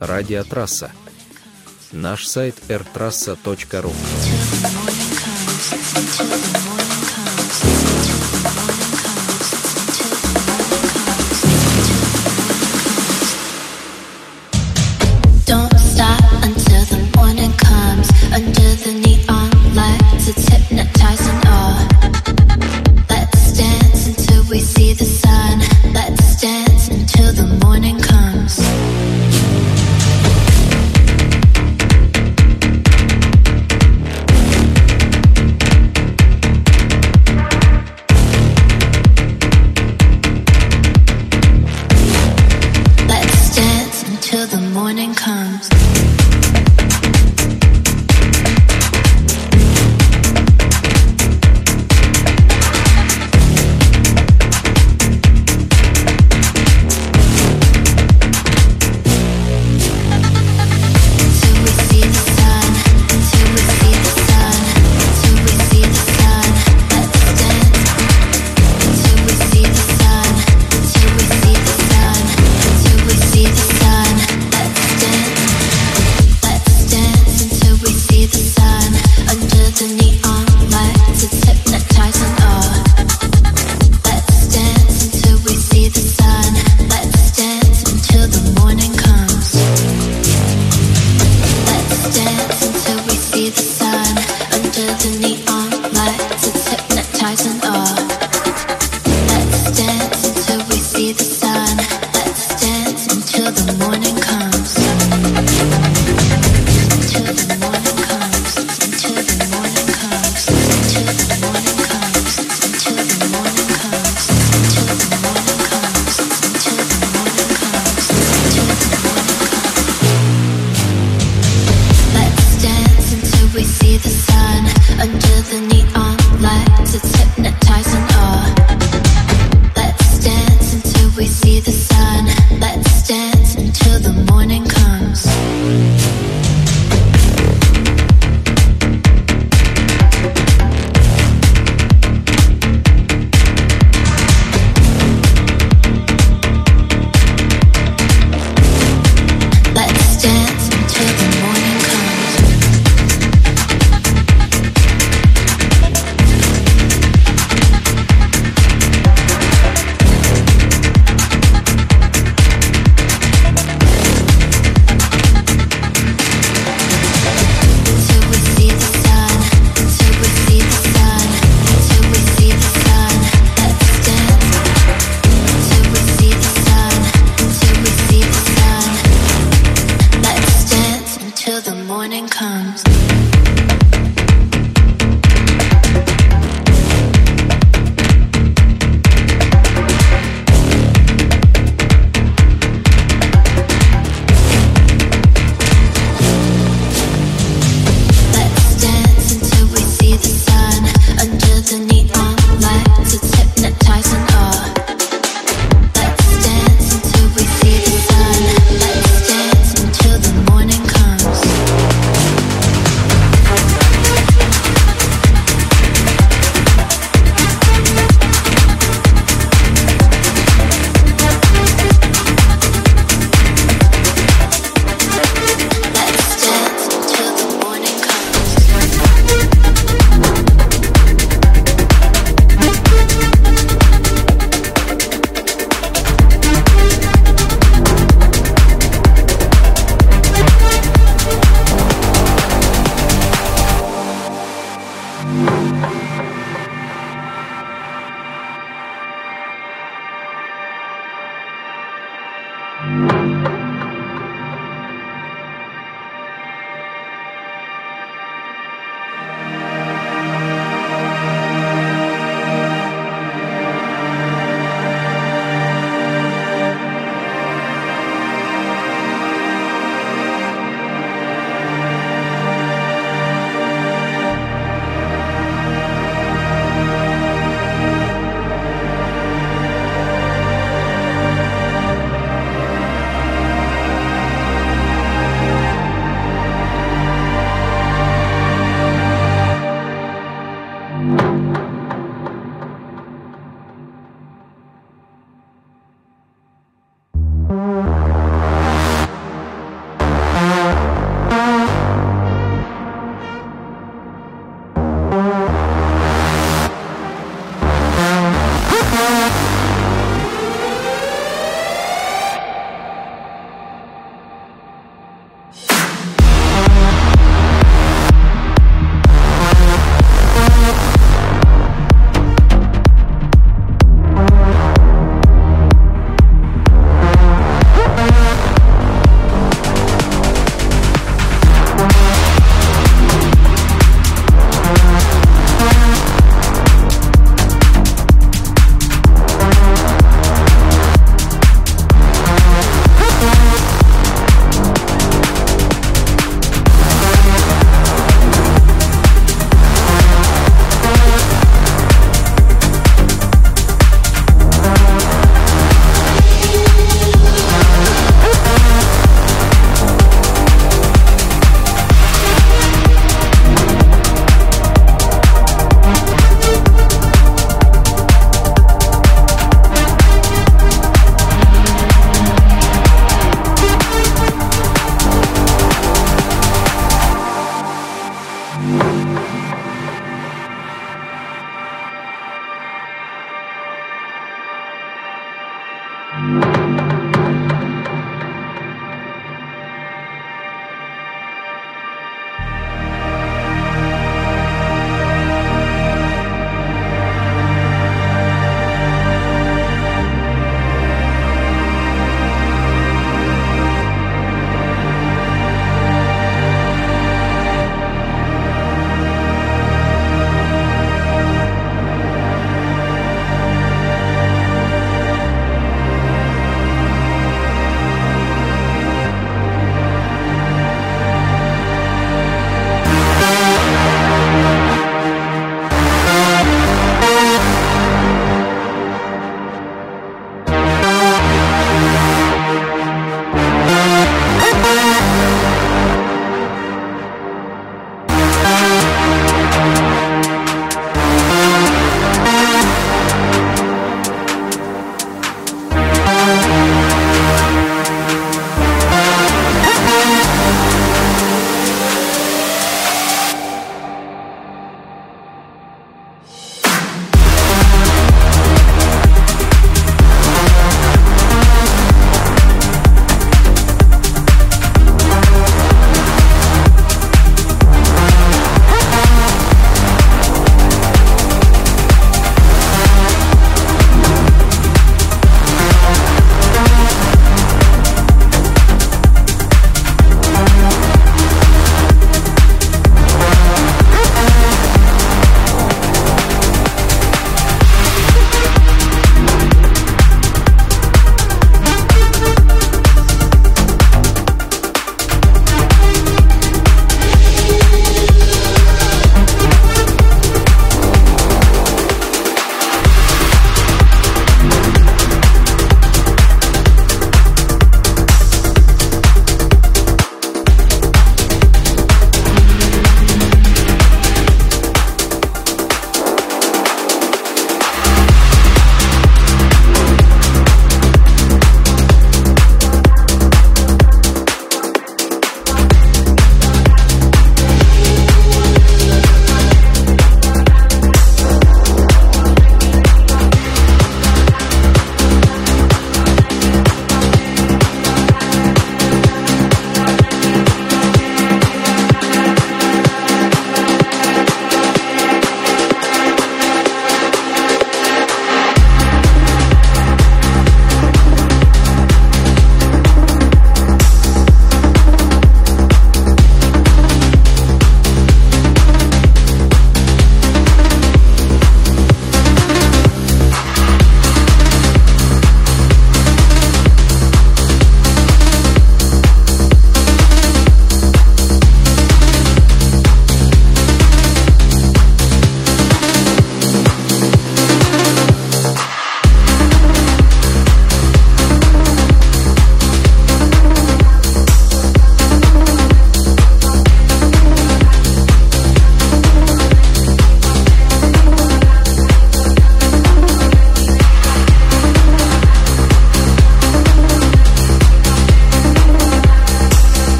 Радиотрасса. Наш сайт rtrassa.ru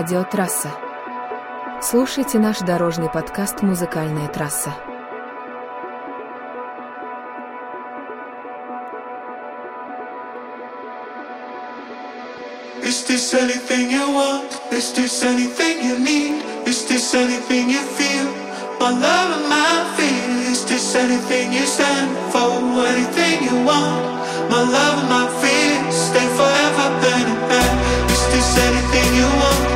Радиотрасса. Слушайте наш дорожный подкаст «Музыкальная трасса». Is this anything you want? Is this anything you need? Is this anything you feel? My love and my feel. Is this anything you stand for? Anything you want? My love and my feel. Stay forever in hand. Is this anything you want?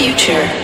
Future.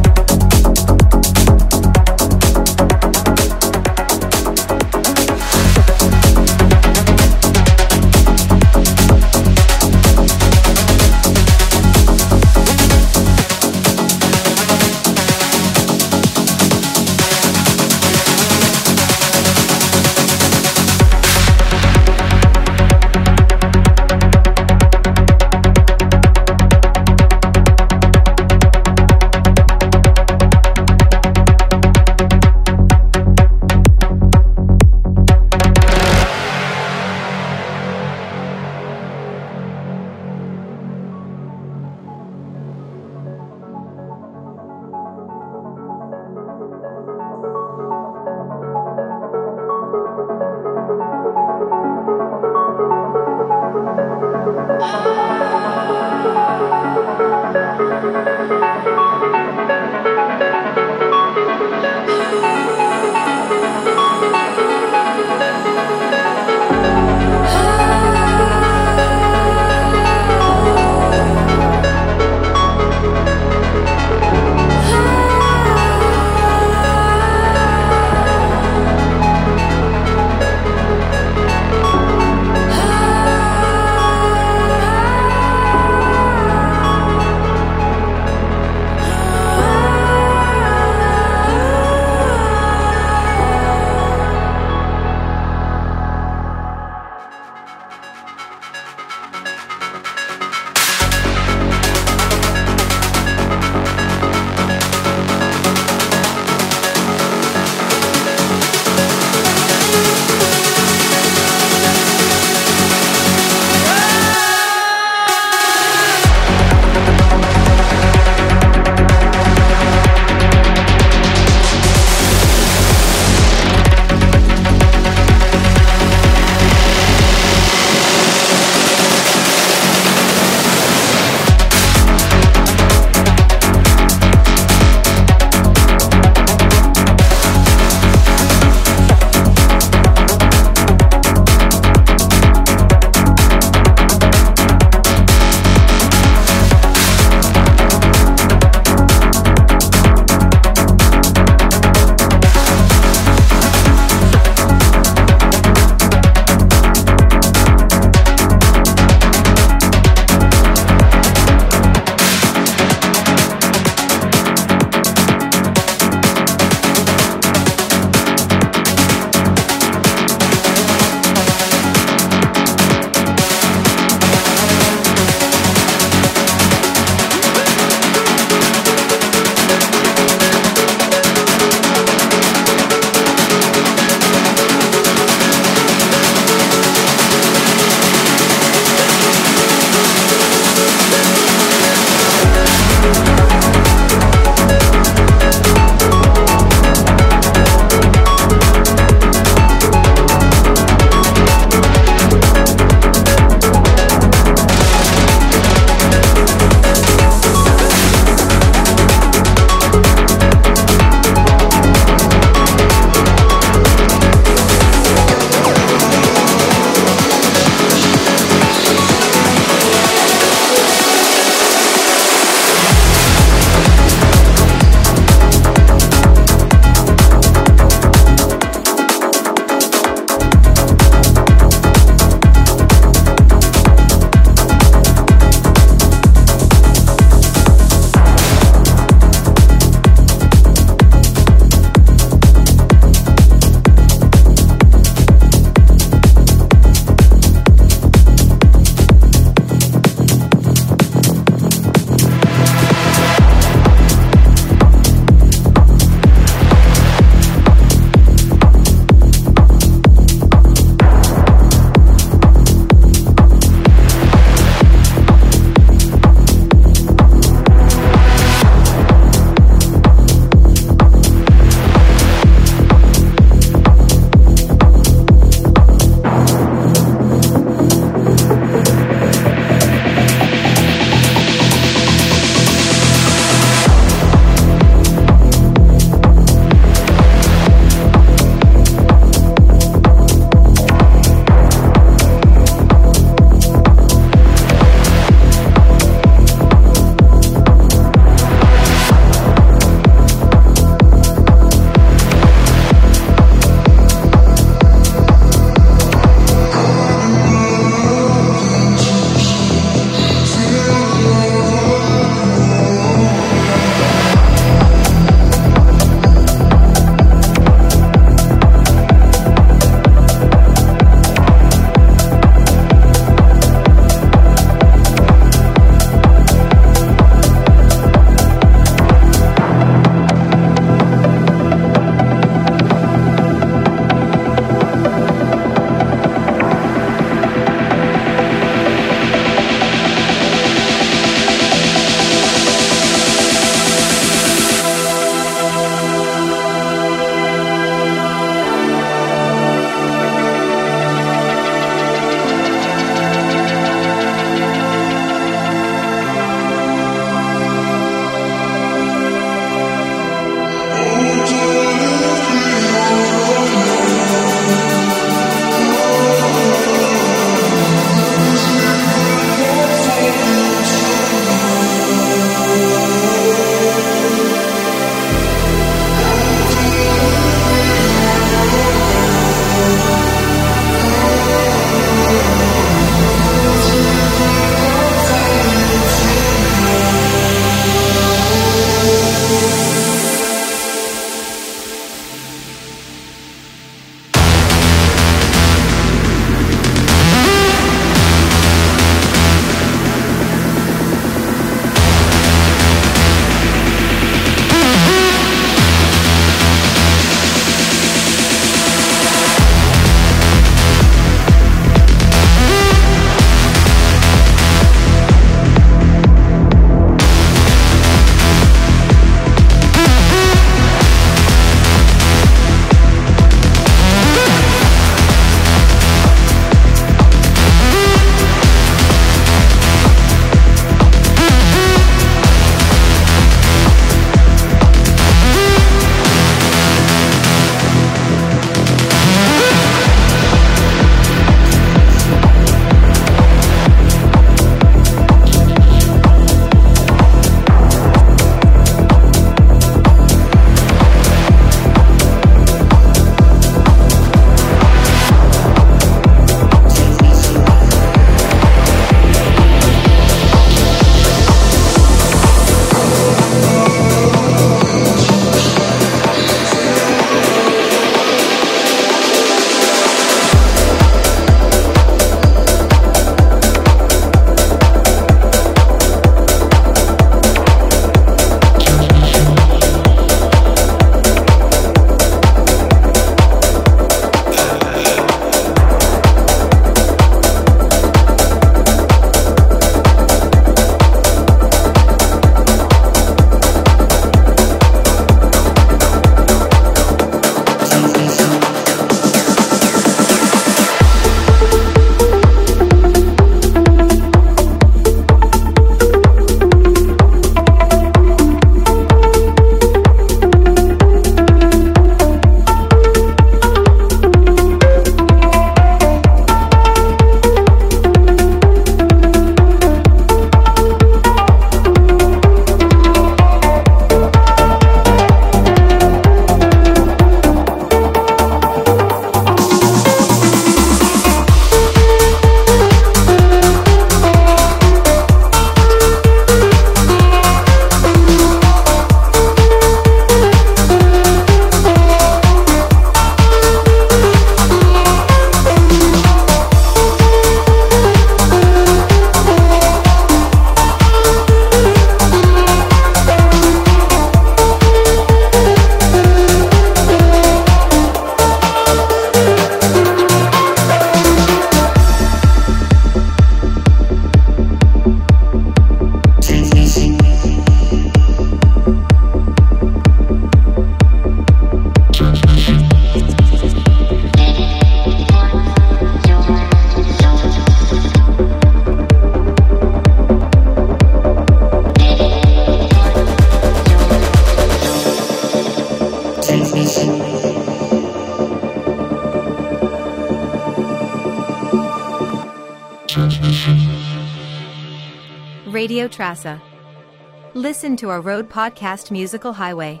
Listen to our road podcast Musical Highway.